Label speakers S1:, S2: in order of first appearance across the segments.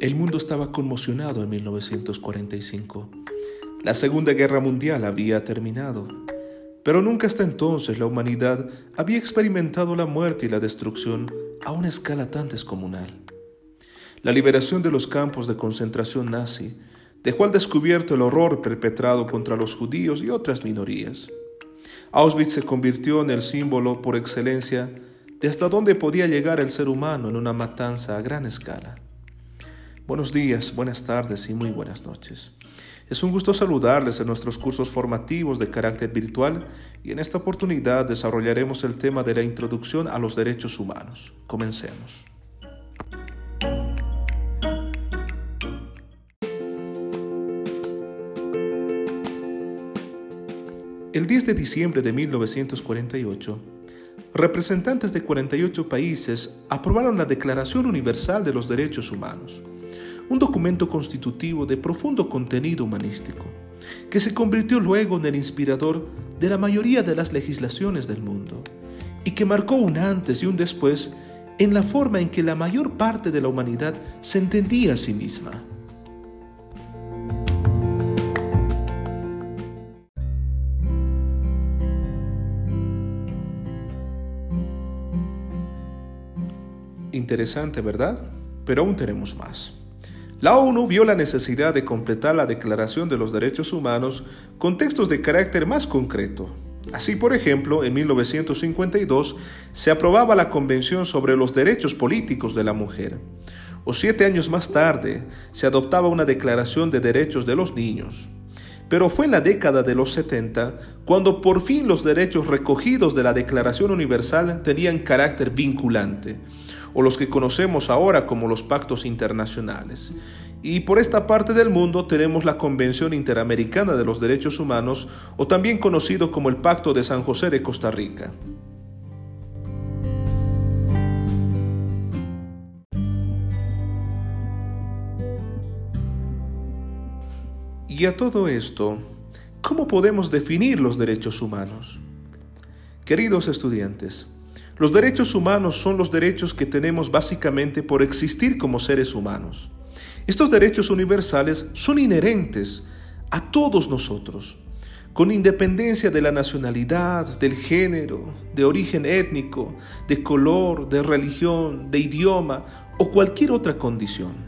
S1: El mundo estaba conmocionado en 1945. La Segunda Guerra Mundial había terminado, pero nunca hasta entonces la humanidad había experimentado la muerte y la destrucción a una escala tan descomunal. La liberación de los campos de concentración nazi dejó al descubierto el horror perpetrado contra los judíos y otras minorías. Auschwitz se convirtió en el símbolo por excelencia de hasta dónde podía llegar el ser humano en una matanza a gran escala. Buenos días, buenas tardes y muy buenas noches. Es un gusto saludarles en nuestros cursos formativos de carácter virtual y en esta oportunidad desarrollaremos el tema de la introducción a los derechos humanos. Comencemos. El 10 de diciembre de 1948, representantes de 48 países aprobaron la Declaración Universal de los Derechos Humanos un documento constitutivo de profundo contenido humanístico, que se convirtió luego en el inspirador de la mayoría de las legislaciones del mundo, y que marcó un antes y un después en la forma en que la mayor parte de la humanidad se entendía a sí misma. Interesante, ¿verdad? Pero aún tenemos más. La ONU vio la necesidad de completar la Declaración de los Derechos Humanos con textos de carácter más concreto. Así, por ejemplo, en 1952 se aprobaba la Convención sobre los Derechos Políticos de la Mujer, o siete años más tarde se adoptaba una Declaración de Derechos de los Niños. Pero fue en la década de los 70 cuando por fin los derechos recogidos de la Declaración Universal tenían carácter vinculante o los que conocemos ahora como los pactos internacionales. Y por esta parte del mundo tenemos la Convención Interamericana de los Derechos Humanos, o también conocido como el Pacto de San José de Costa Rica. Y a todo esto, ¿cómo podemos definir los derechos humanos? Queridos estudiantes, los derechos humanos son los derechos que tenemos básicamente por existir como seres humanos. Estos derechos universales son inherentes a todos nosotros, con independencia de la nacionalidad, del género, de origen étnico, de color, de religión, de idioma o cualquier otra condición.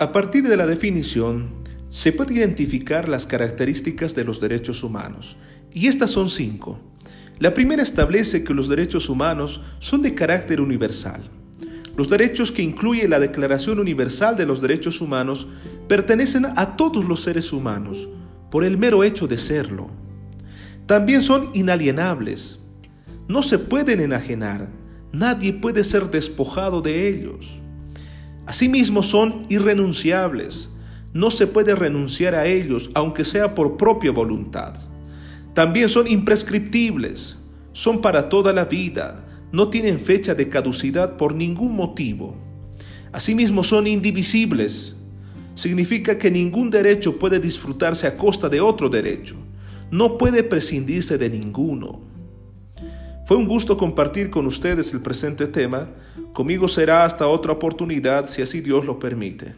S1: A partir de la definición, se puede identificar las características de los derechos humanos, y estas son cinco. La primera establece que los derechos humanos son de carácter universal. Los derechos que incluye la Declaración Universal de los Derechos Humanos pertenecen a todos los seres humanos, por el mero hecho de serlo. También son inalienables. No se pueden enajenar. Nadie puede ser despojado de ellos. Asimismo son irrenunciables. No se puede renunciar a ellos, aunque sea por propia voluntad. También son imprescriptibles. Son para toda la vida. No tienen fecha de caducidad por ningún motivo. Asimismo son indivisibles. Significa que ningún derecho puede disfrutarse a costa de otro derecho. No puede prescindirse de ninguno. Fue un gusto compartir con ustedes el presente tema. Conmigo será hasta otra oportunidad si así Dios lo permite.